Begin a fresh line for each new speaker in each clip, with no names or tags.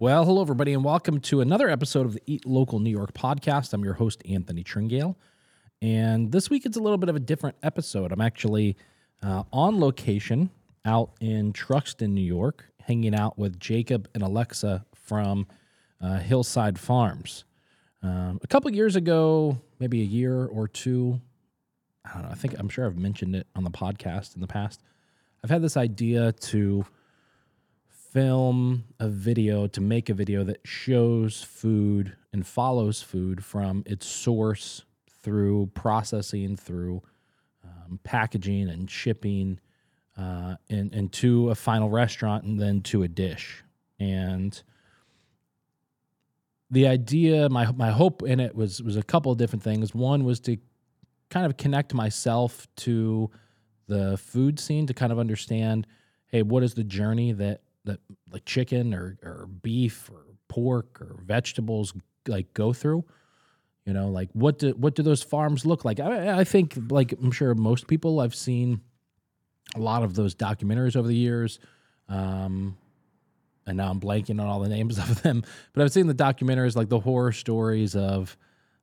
Well, hello, everybody, and welcome to another episode of the Eat Local New York podcast. I'm your host, Anthony Tringale. And this week it's a little bit of a different episode. I'm actually uh, on location out in Truxton, New York, hanging out with Jacob and Alexa from uh, Hillside Farms. Um, a couple years ago, maybe a year or two, I don't know, I think I'm sure I've mentioned it on the podcast in the past. I've had this idea to film a video, to make a video that shows food and follows food from its source through processing, through um, packaging and shipping, uh, and, and to a final restaurant and then to a dish. And the idea, my my hope in it was was a couple of different things. One was to kind of connect myself to the food scene to kind of understand, hey, what is the journey that that like chicken or or beef or pork or vegetables like go through? You know like what do what do those farms look like? I, I think like i'm sure most people i've seen a lot of those documentaries over the years um and now i'm blanking on all the names of them but i've seen the documentaries like the horror stories of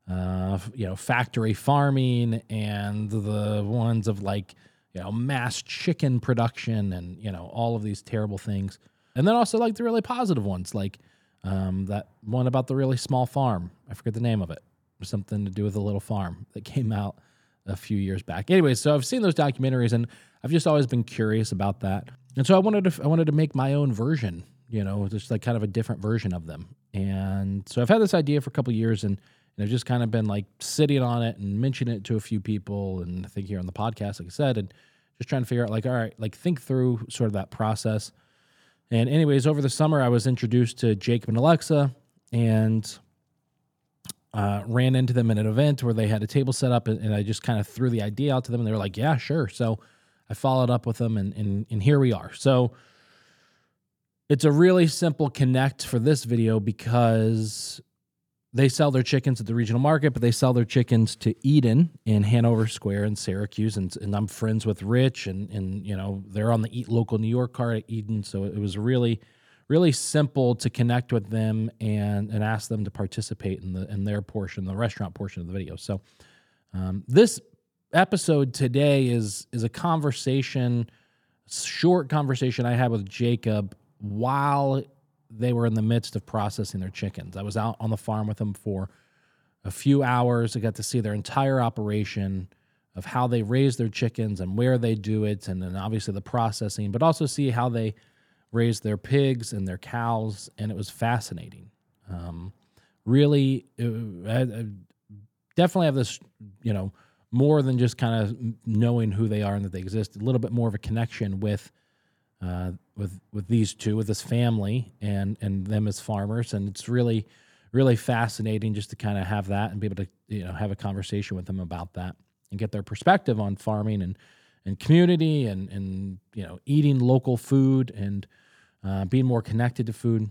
uh you know factory farming and the ones of like you know mass chicken production and you know all of these terrible things and then also like the really positive ones, like um, that one about the really small farm. I forget the name of it. Something to do with a little farm that came out a few years back. Anyway, so I've seen those documentaries, and I've just always been curious about that. And so I wanted to I wanted to make my own version, you know, just like kind of a different version of them. And so I've had this idea for a couple years, and, and I've just kind of been like sitting on it and mentioning it to a few people, and I think here on the podcast, like I said, and just trying to figure out like, all right, like think through sort of that process and anyways, over the summer, I was introduced to Jacob and Alexa, and uh, ran into them at an event where they had a table set up, and, and I just kind of threw the idea out to them, and they were like, "Yeah, sure." So I followed up with them, and and, and here we are. So it's a really simple connect for this video because they sell their chickens at the regional market, but they sell their chickens to Eden in Hanover Square in Syracuse. And, and I'm friends with Rich, and, and you know they're on the Eat Local New York card at Eden. So it was really, really simple to connect with them and and ask them to participate in the in their portion, the restaurant portion of the video. So um, this episode today is is a conversation, short conversation I had with Jacob while they were in the midst of processing their chickens. I was out on the farm with them for a few hours. I got to see their entire operation of how they raise their chickens and where they do it, and then obviously the processing, but also see how they raise their pigs and their cows. And it was fascinating. Um, really, it, I, definitely have this, you know, more than just kind of knowing who they are and that they exist, a little bit more of a connection with uh, with with these two, with this family, and and them as farmers, and it's really really fascinating just to kind of have that and be able to you know have a conversation with them about that and get their perspective on farming and and community and and you know eating local food and uh, being more connected to food.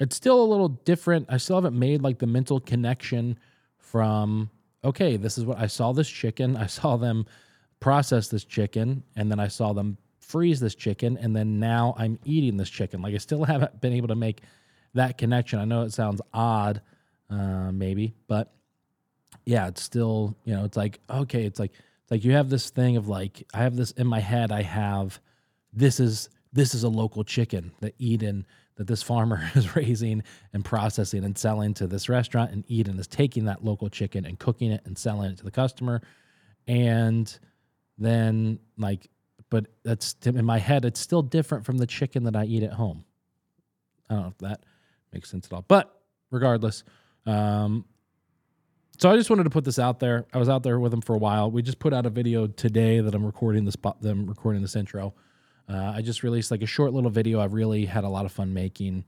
It's still a little different. I still haven't made like the mental connection from okay, this is what I saw this chicken. I saw them process this chicken, and then I saw them freeze this chicken and then now I'm eating this chicken. Like I still haven't been able to make that connection. I know it sounds odd, uh, maybe, but yeah, it's still, you know, it's like, okay, it's like, it's like you have this thing of like, I have this in my head, I have this is this is a local chicken that Eden that this farmer is raising and processing and selling to this restaurant and Eden is taking that local chicken and cooking it and selling it to the customer. And then like but that's in my head. It's still different from the chicken that I eat at home. I don't know if that makes sense at all. But regardless, um, so I just wanted to put this out there. I was out there with him for a while. We just put out a video today that I'm recording this. Them recording this intro. Uh, I just released like a short little video. I really had a lot of fun making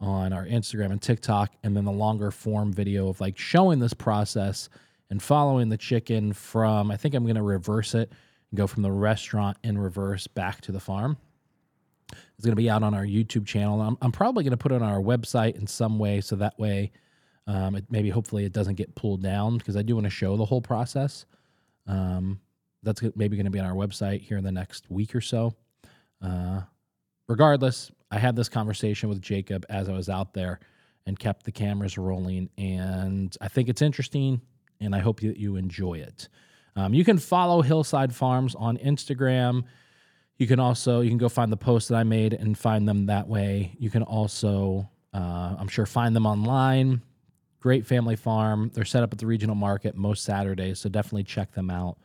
on our Instagram and TikTok, and then the longer form video of like showing this process and following the chicken from. I think I'm going to reverse it go from the restaurant in reverse back to the farm. It's going to be out on our YouTube channel. I'm, I'm probably going to put it on our website in some way so that way um, it, maybe hopefully it doesn't get pulled down because I do want to show the whole process. Um, that's maybe going to be on our website here in the next week or so. Uh, regardless, I had this conversation with Jacob as I was out there and kept the cameras rolling. And I think it's interesting, and I hope that you enjoy it. Um, you can follow Hillside Farms on Instagram. You can also you can go find the post that I made and find them that way. You can also, uh, I'm sure, find them online. Great family farm. They're set up at the regional market most Saturdays, so definitely check them out.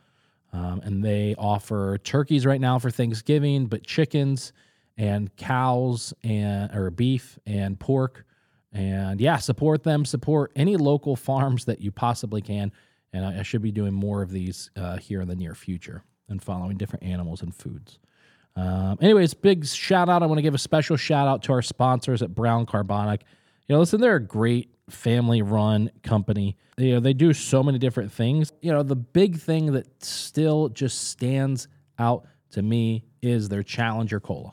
Um, and they offer turkeys right now for Thanksgiving, but chickens and cows and or beef and pork. And yeah, support them. Support any local farms that you possibly can. And I, I should be doing more of these uh, here in the near future and following different animals and foods. Um, anyways, big shout out. I want to give a special shout out to our sponsors at Brown Carbonic. You know, listen, they're a great family run company. You know, they do so many different things. You know, the big thing that still just stands out to me is their Challenger Cola.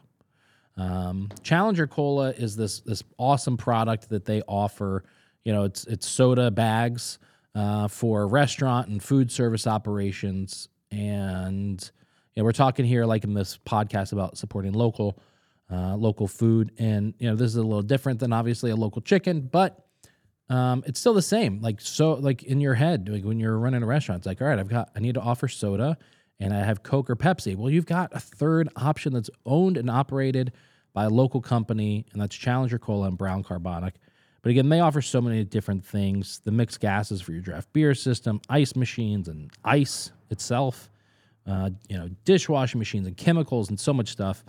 Um, Challenger Cola is this this awesome product that they offer. You know, it's it's soda bags uh, for restaurant and food service operations, and you know, we're talking here like in this podcast about supporting local uh, local food, and you know, this is a little different than obviously a local chicken, but um, it's still the same. Like so, like in your head, like when you're running a restaurant, it's like, all right, I've got I need to offer soda and I have Coke or Pepsi. Well, you've got a third option that's owned and operated by a local company, and that's Challenger Cola and Brown Carbonic. But again, they offer so many different things the mixed gases for your draft beer system, ice machines, and ice itself, uh, you know, dishwashing machines and chemicals and so much stuff.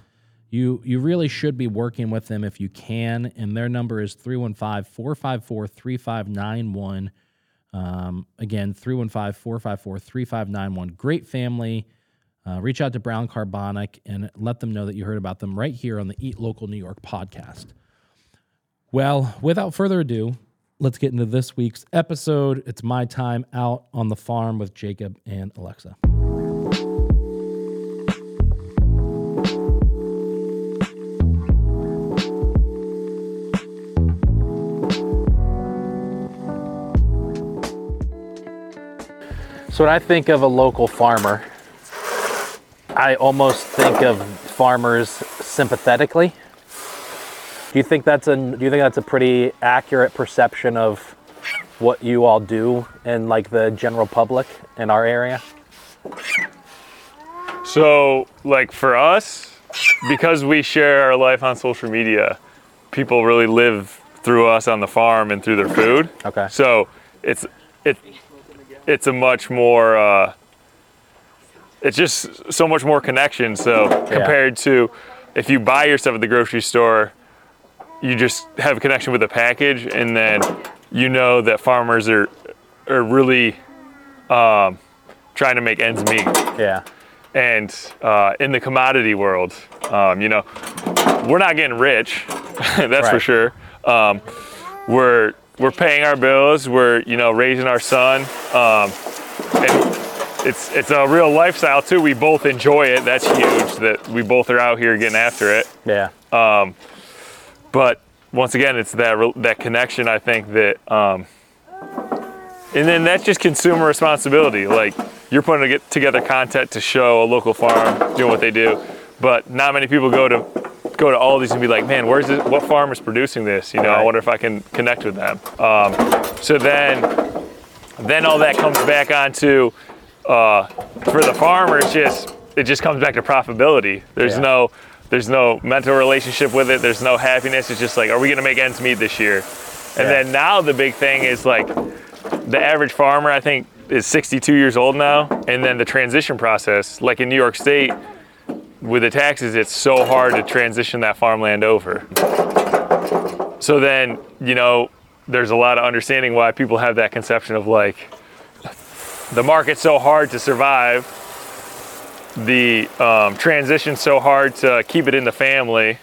You, you really should be working with them if you can. And their number is 315 454 3591. Um, again, 315 454 3591. Great family. Uh, reach out to Brown Carbonic and let them know that you heard about them right here on the Eat Local New York podcast. Well, without further ado, let's get into this week's episode. It's my time out on the farm with Jacob and Alexa. So, when I think of a local farmer, I almost think of farmers sympathetically. Do you think that's a do you think that's a pretty accurate perception of what you all do in like the general public in our area?
So, like for us, because we share our life on social media, people really live through us on the farm and through their food.
Okay.
So it's it it's a much more uh, it's just so much more connection. So compared to if you buy your stuff at the grocery store, you just have a connection with the package, and then you know that farmers are are really um, trying to make ends meet.
Yeah.
And uh, in the commodity world, um, you know, we're not getting rich, that's for sure. Um, we're we're paying our bills. We're you know raising our son, um, and it's it's a real lifestyle too. We both enjoy it. That's huge. That we both are out here getting after it.
Yeah.
But once again, it's that that connection. I think that, um, and then that's just consumer responsibility. Like you're putting to get together content to show a local farm doing what they do, but not many people go to go to all these and be like, man, where's this, what farm is producing this? You know, I wonder if I can connect with them. Um, so then, then all that comes back onto uh, for the farmer. It's just it just comes back to profitability. There's
Yeah.
no there's no mental relationship with it. There's no happiness. It's just like, are we gonna make ends meet this year? And
Yeah.
then now the big thing is like the average farmer I think is 62 years old now, and then the transition process, like in New York State, with the taxes, it's so hard to transition that farmland over. So then, you know, there's a lot of understanding why people have that conception of like the market's so hard to survive, the um, transition's so hard to keep it in the family,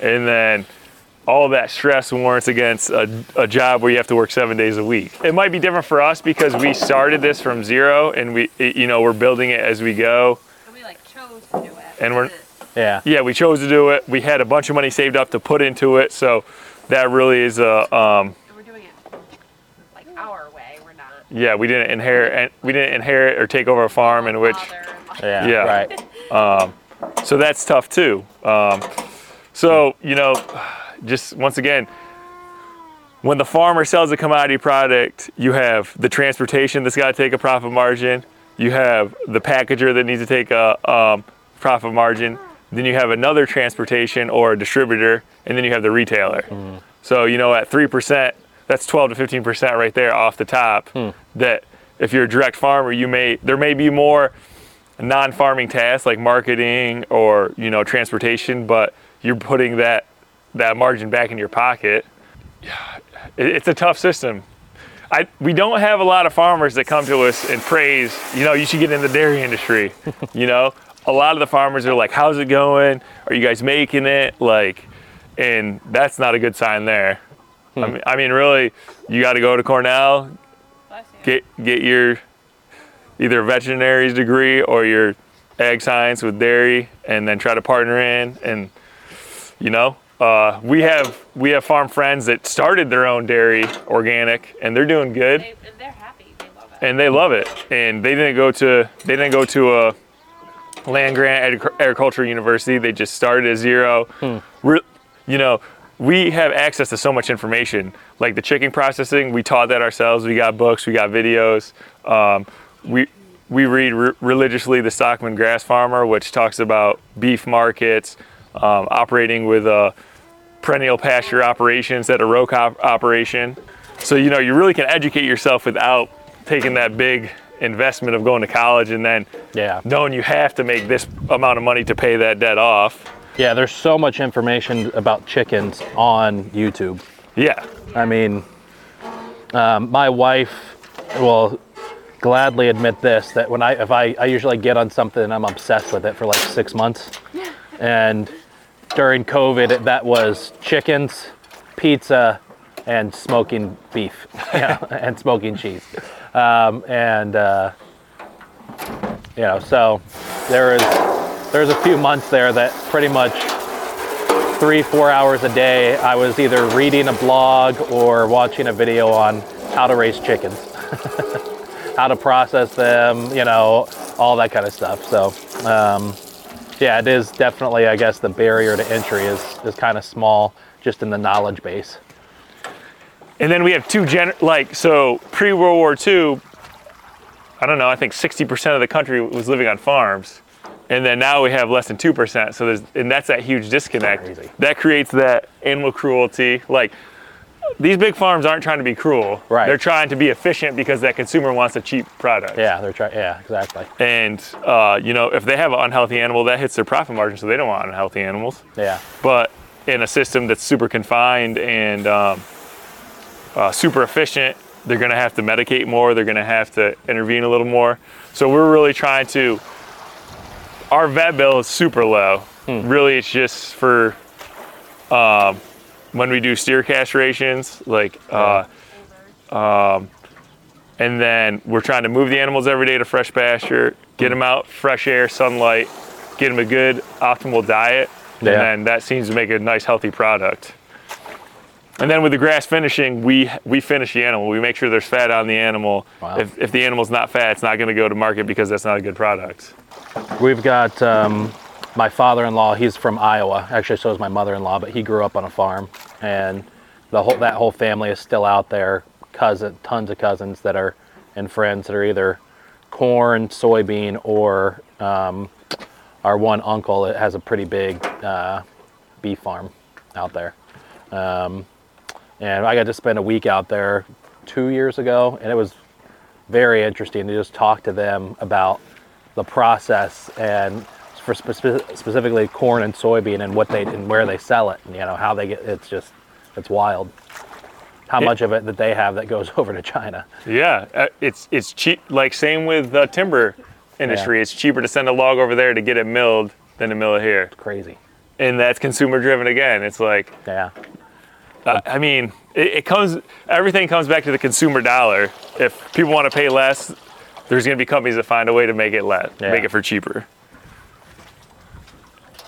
and then all that stress warrants against a, a job where you have to work seven days a week. It might be different for us because we started this from zero and we, it- you know, we're building it as we go.
And we like chose to do it.
And we're-
Yeah.
Yeah, we chose to do it. We had a bunch of money saved up to put into it, so that really is a um,
And we're doing it like our way. We're not.
yeah. We didn't inherit and we didn't inherit or take over a farm in which
Father and mother.
Yeah.
Yeah.
Right.
so that's tough too. Um, So, you know, just once again, when the farmer sells a commodity product, you have the transportation that's got to take a profit margin. You have the packager that needs to take a um, profit margin. Then you have another transportation or a distributor, and then you have the retailer. So, you know, at 3%, that's 12 to 15% right there off the top. That if you're a direct farmer, you may, there may be more non-farming tasks like marketing or, you know, transportation, but you're putting that, that margin back in your pocket. It- It's a tough system. I, we don't have a lot of farmers that come to us and praise, you know, you should get in the dairy industry. you know, a lot of the farmers are like, how's it going? Are you guys making it? Like, and that's not a good sign there. Hmm. I, mean, I mean, really, you got to go to Cornell,
you.
get get your either a veterinary's degree or your ag science with dairy, and then try to partner in. And you know, uh, we have we have farm friends that started their own dairy organic, and they're doing good
They, they're happy. They love it.
and they love it. And they didn't go to they didn't go to a land grant agric- agriculture university. They just started at zero. Re- you know, we have access to so much information. Like the chicken processing, we taught that ourselves. We got books, we got videos. Um, we we read re- religiously the Stockman Grass Farmer, which talks about beef markets, um, operating with a perennial pasture operations at a row op- operation. So you know you really can educate yourself without taking that big investment of going to college and then
Yeah.
knowing you have to make this amount of money to pay that debt off.
Yeah, there's so much information about chickens on YouTube.
Yeah,
I mean, um, my wife will gladly admit this that when I if I, I usually get on something I'm obsessed with it for like six months, and during COVID that was chickens, pizza, and smoking beef, yeah, and smoking cheese, um, and uh, you know so there is there's a few months there that pretty much three, four hours a day, I was either reading a blog or watching a video on how to raise chickens, how to process them, you know, all that kind of stuff. So, um, yeah, it is definitely, I guess, the barrier to entry is, is kind of small just in the knowledge base.
and then we have two gen like so pre World War II. I don't know. I think 60% of the country was living on farms, and then now we have less than two percent. So there's and that's that huge disconnect.
Crazy.
That creates that animal cruelty. Like these big farms aren't trying to be cruel.
Right.
They're trying to be efficient because that consumer wants a cheap product.
Yeah, they're trying. Yeah, exactly.
And uh, you know, if they have an unhealthy animal, that hits their profit margin, so they don't want unhealthy animals.
Yeah,
But in a system that's super confined and um, uh, super efficient, they're going to have to medicate more. They're going to have to intervene a little more. So we're really trying to. Our vet bill is super low. Really, it's just for um, when we do steer castrations, like. Uh, and then we're trying to move the animals every day to fresh pasture, get them out, fresh air, sunlight, get them a good optimal diet,
Yeah.
and then that seems to make a nice healthy product. And then with the grass finishing, we we finish the animal. We make sure there's fat on the animal.
Wow.
If, if the animal's not fat, it's not going to go to market because that's not a good product.
we've got um, my father-in-law. He's from Iowa. Actually, so is my mother-in-law, but he grew up on a farm, and the whole that whole family is still out there. Cousin, tons of cousins that are and friends that are either corn, soybean, or um, our one uncle that has a pretty big uh, beef farm out there. Um, and I got to spend a week out there two years ago, and it was very interesting to just talk to them about the process and for speci- specifically corn and soybean and what they and where they sell it and you know how they get it's just it's wild how
Yeah.
much of it that they have that goes over to China.
Yeah, uh, it's it's cheap. Like same with the timber industry. It's cheaper to send a log over there to get it milled than to mill it here.
Crazy.
And that's consumer driven again. It's like
Yeah.
Uh, I mean, it, it comes. Everything comes back to the consumer dollar. If people want to pay less, there's going to be companies that find a way to make it less,
Yeah.
make it for cheaper.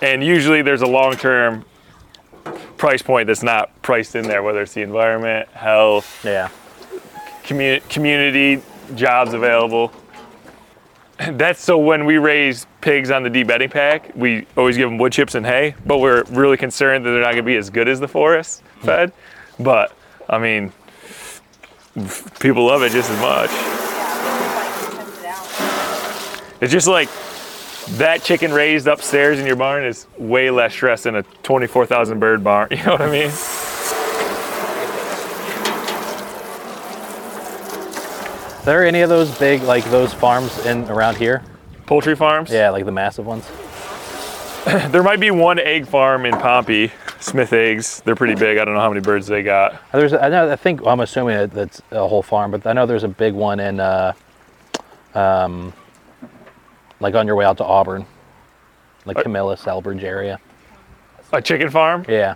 And usually, there's a long-term price point that's not priced in there, whether it's the environment, health,
Yeah.
commu- community, jobs available. That's so when we raise pigs on the deep bedding pack, we always give them wood chips and hay, but we're really concerned that they're not going to be as good as the forest hmm. fed. But I mean, people love it just as much. It's just like that chicken raised upstairs in your barn is way less stress than a 24,000 bird barn. You know what I mean?
Are there any of those big, like those farms in around here?
Poultry farms.
Yeah, like the massive ones.
There might be one egg farm in Pompey, Smith Eggs. They're pretty big. I don't know how many birds they got.
There's, I know, I think I'm assuming that's a whole farm, but I know there's a big one in, uh, um, like on your way out to Auburn, like
Uh,
Camillus, Elbridge area.
A chicken farm?
Yeah,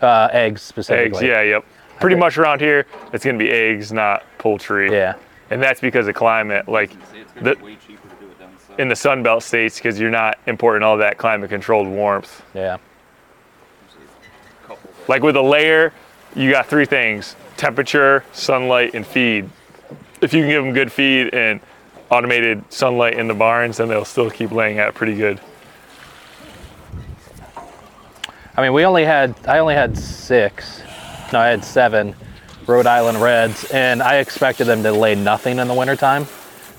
uh, eggs specifically.
Eggs, yeah, yep. Pretty much around here, it's gonna be eggs, not poultry.
Yeah.
And that's because of climate. Like the,
be way cheaper to do it down south.
in the Sun Belt states, because you're not importing all that climate controlled warmth.
Yeah.
Like with a layer, you got three things temperature, sunlight, and feed. If you can give them good feed and automated sunlight in the barns, then they'll still keep laying out pretty good.
I mean, we only had, I only had six. No, I had seven Rhode Island Reds, and I expected them to lay nothing in the wintertime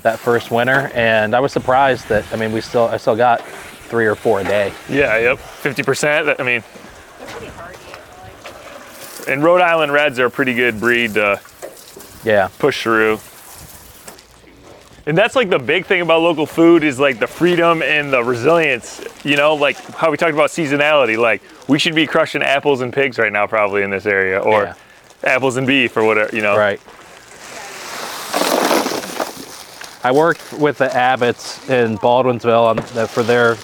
that first winter. And I was surprised that, I mean, we still, I still got three or four a day.
Yeah, yep. 50%. That, I mean,
hardy. I like.
and Rhode Island Reds are a pretty good breed to
Yeah.
push through. And that's like the big thing about local food is like the freedom and the resilience. You know, like how we talked about seasonality. Like we should be crushing apples and pigs right now, probably in this area, or
Yeah.
apples and beef, or whatever. You know,
Right. I worked with the Abbotts in Baldwinsville on the, for their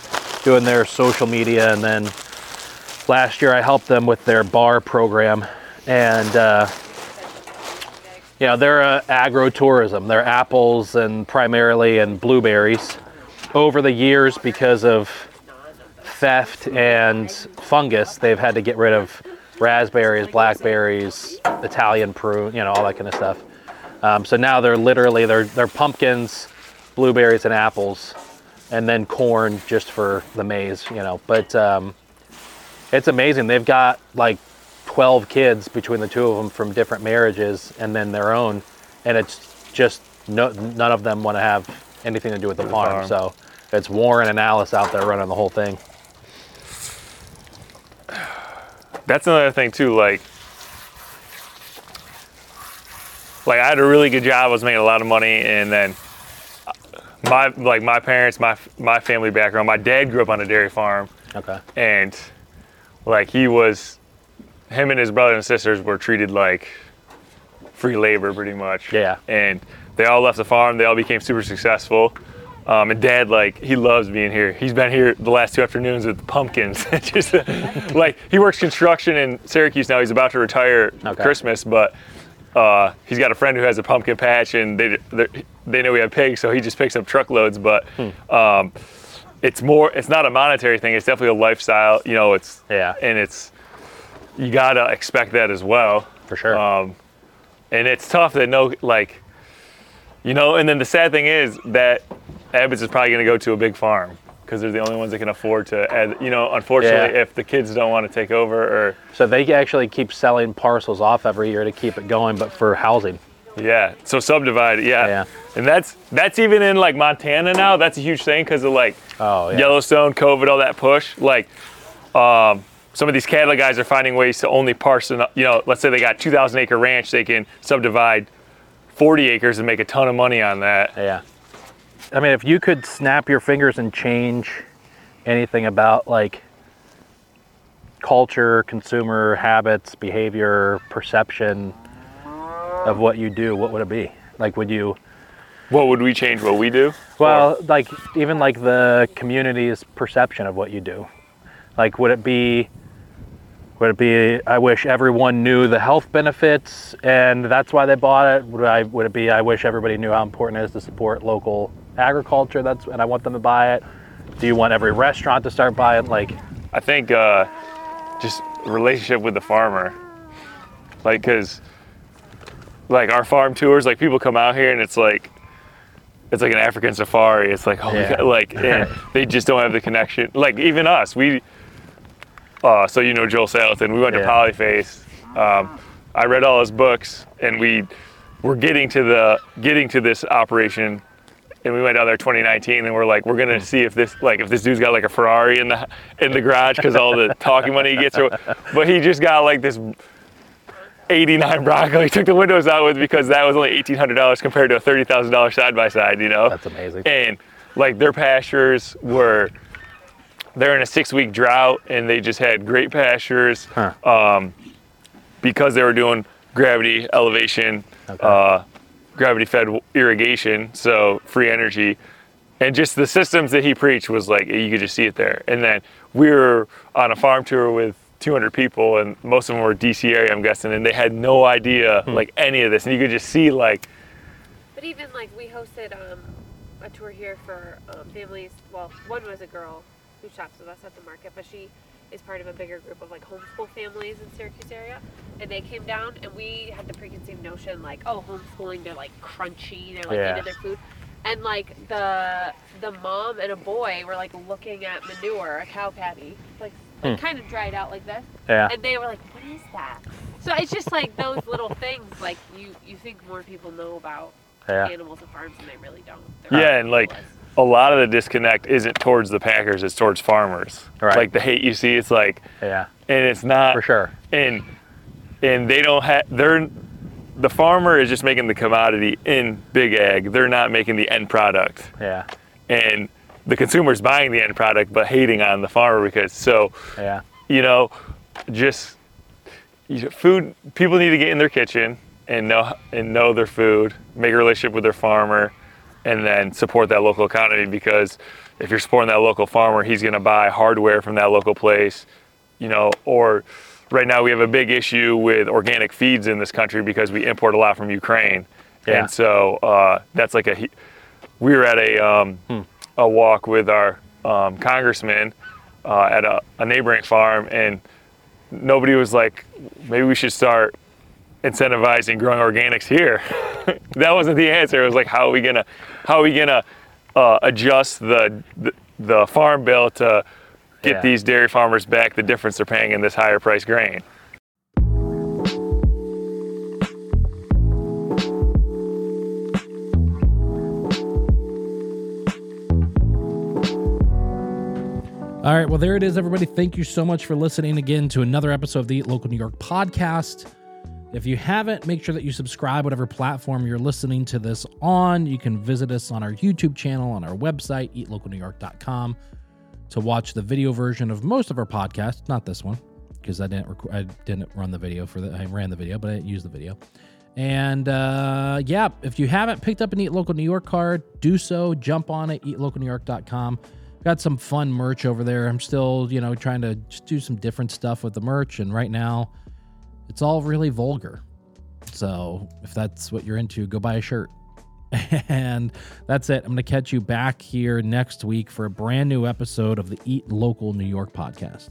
doing their social media, and then last year I helped them with their bar program, and uh, know they're uh, agro-tourism. They're apples and primarily and blueberries. Over the years, because of theft and fungus, they've had to get rid of raspberries, blackberries, Italian prune, you know, all that kind of stuff. Um, so now they're literally they're they're pumpkins, blueberries, and apples, and then corn just for the maze, you know. But um, it's amazing. They've got like 12 kids between the two of them from different marriages, and then their own, and it's just no, none of them want to have anything to do with the farm.
farm.
So it's Warren and Alice out there running the whole thing.
that's another thing too. Like, like I had a really good job. I was making a lot of money, and then uh, my like my parents, my my family background. My dad grew up on a dairy farm.
Okay.
and like he was him and his brother and sisters were treated like free labor pretty much
Yeah.
and they all left the farm they all became super successful um, and dad like he loves being here he's been here the last two afternoons with the pumpkins just like he works construction in syracuse now he's about to retire
Okay.
christmas but uh, he's got a friend who has a pumpkin patch and they they know we have pigs so he just picks up truckloads but
Hmm.
um, it's more it's not a monetary thing it's definitely a lifestyle you know it's
Yeah.
and it's you gotta expect that as well
For sure.
um, and it's tough that no like you know and then the sad thing is that abbott's is probably going to go to a big farm because they're the only ones that can afford to add you know unfortunately
Yeah.
if the kids don't want to take over or
So they actually keep selling parcels off every year to keep it going, but for housing.
yeah so subdivide yeah.
Yeah.
and that's that's even in like montana now that's a huge thing because of like
Oh, yeah.
Yellowstone, COVID, all that push. Like, um, some of these cattle guys are finding ways to only parcel. You know, let's say they got 2,000 acre ranch, they can subdivide 40 acres and make a ton of money on that.
Yeah. I mean, if you could snap your fingers and change anything about like culture, consumer habits, behavior, perception of what you do, what would it be? Like, would you,
What would we change? What we do?
well, like, even like the community's perception of what you do? Like, would it be, would it be, I wish everyone knew the health benefits and that's why they bought it? Would, I, would it be, I wish everybody knew how important it is to support local agriculture that's, and I want them to buy it? Do you want every restaurant to start buying? Like,
I think uh, just relationship with the farmer, like because like our farm tours, like people come out here and it's like it's like an African safari. It's like oh my
Yeah.
God, like and they just don't have the connection. Like even us, we. Uh, so you know Joel Salatin. We went to Polyface. Um, I read all his books, and we were getting to the getting to this operation, and we went down there 2019, and we're like, we're gonna see if this like if this dude's got like a Ferrari in the in the garage because all the talking money he gets, or, but he just got like this 89 Bronco. He took the windows out with because that was only $1,800 compared to a $30,000 side by side. You know,
That's amazing.
and like their pastures were they're in a six week drought and they just had great pastures
Huh.
um, because they were doing gravity elevation uh, gravity fed irrigation so free energy. And just the systems that he preached was like you could just see it there. And then we were on a farm tour with 200 people and most of them were dc area i'm guessing and they had no idea like any of this. And you could just see like
But even like we hosted um, a tour here for um, families. Well, one was a girl who shops with us at the market, but she is part of a bigger group of like homeschool families in Syracuse area, and they came down and we had the preconceived notion like, oh, homeschooling, they're like crunchy, they're like
Yeah.
into their food, and like the the mom and a boy were like looking at manure, a cow patty, like, hmm. like kind of dried out like this,
Yeah.
and they were like, "What is that?" So it's just like those little things, like you you think more people know about
Yeah.
animals and farms, and they really don't. They're
Yeah, and like
clueless.
A lot of the disconnect isn't towards the Packers; it's towards farmers.
Right.
Like the hate you see, it's like,
Yeah.
and it's not
For sure.
And and they don't have. They're the farmer is just making the commodity in big ag. They're not making the end product,
Yeah.
and the consumer's buying the end product, but hating on the farmer because so
Yeah.
you know, just you- food. People need to get in their kitchen and know and know their food, make a relationship with their farmer, and then support that local economy. Because if you're supporting that local farmer, he's going to buy hardware from that local place, you know. Or right now we have a big issue with organic feeds in this country because we import a lot from Ukraine,
Yeah.
and so uh, that's like a. We were at a um, a walk with our um, congressman uh, at a, a neighboring farm, and nobody was like, maybe we should start incentivizing growing organics here. that wasn't the answer. It was like, how are we gonna, how are we gonna uh, adjust the, the the farm bill to get
Yeah.
these dairy farmers back the difference they're paying in this higher price grain?
All right, well, there it is, everybody. Thank you so much for listening again to another episode of the Local New York podcast. If you haven't, make sure that you subscribe, whatever platform you're listening to this on. You can visit us on our YouTube channel, on our website, eatlocalnewyork.com, to watch the video version of most of our podcasts. Not this one, because I didn't rec- I didn't run the video for the I ran the video, but I didn't use the video. And uh, yeah, if you haven't picked up an Eat Local New York card, do so. Jump on it, eatlocalnewyork.com. Got some fun merch over there. I'm still, you know, trying to just do some different stuff with the merch. And right now, it's all really vulgar. So if that's what you're into, go buy a shirt. and that's it. I'm going to catch you back here next week for a brand new episode of the Eat Local New York podcast.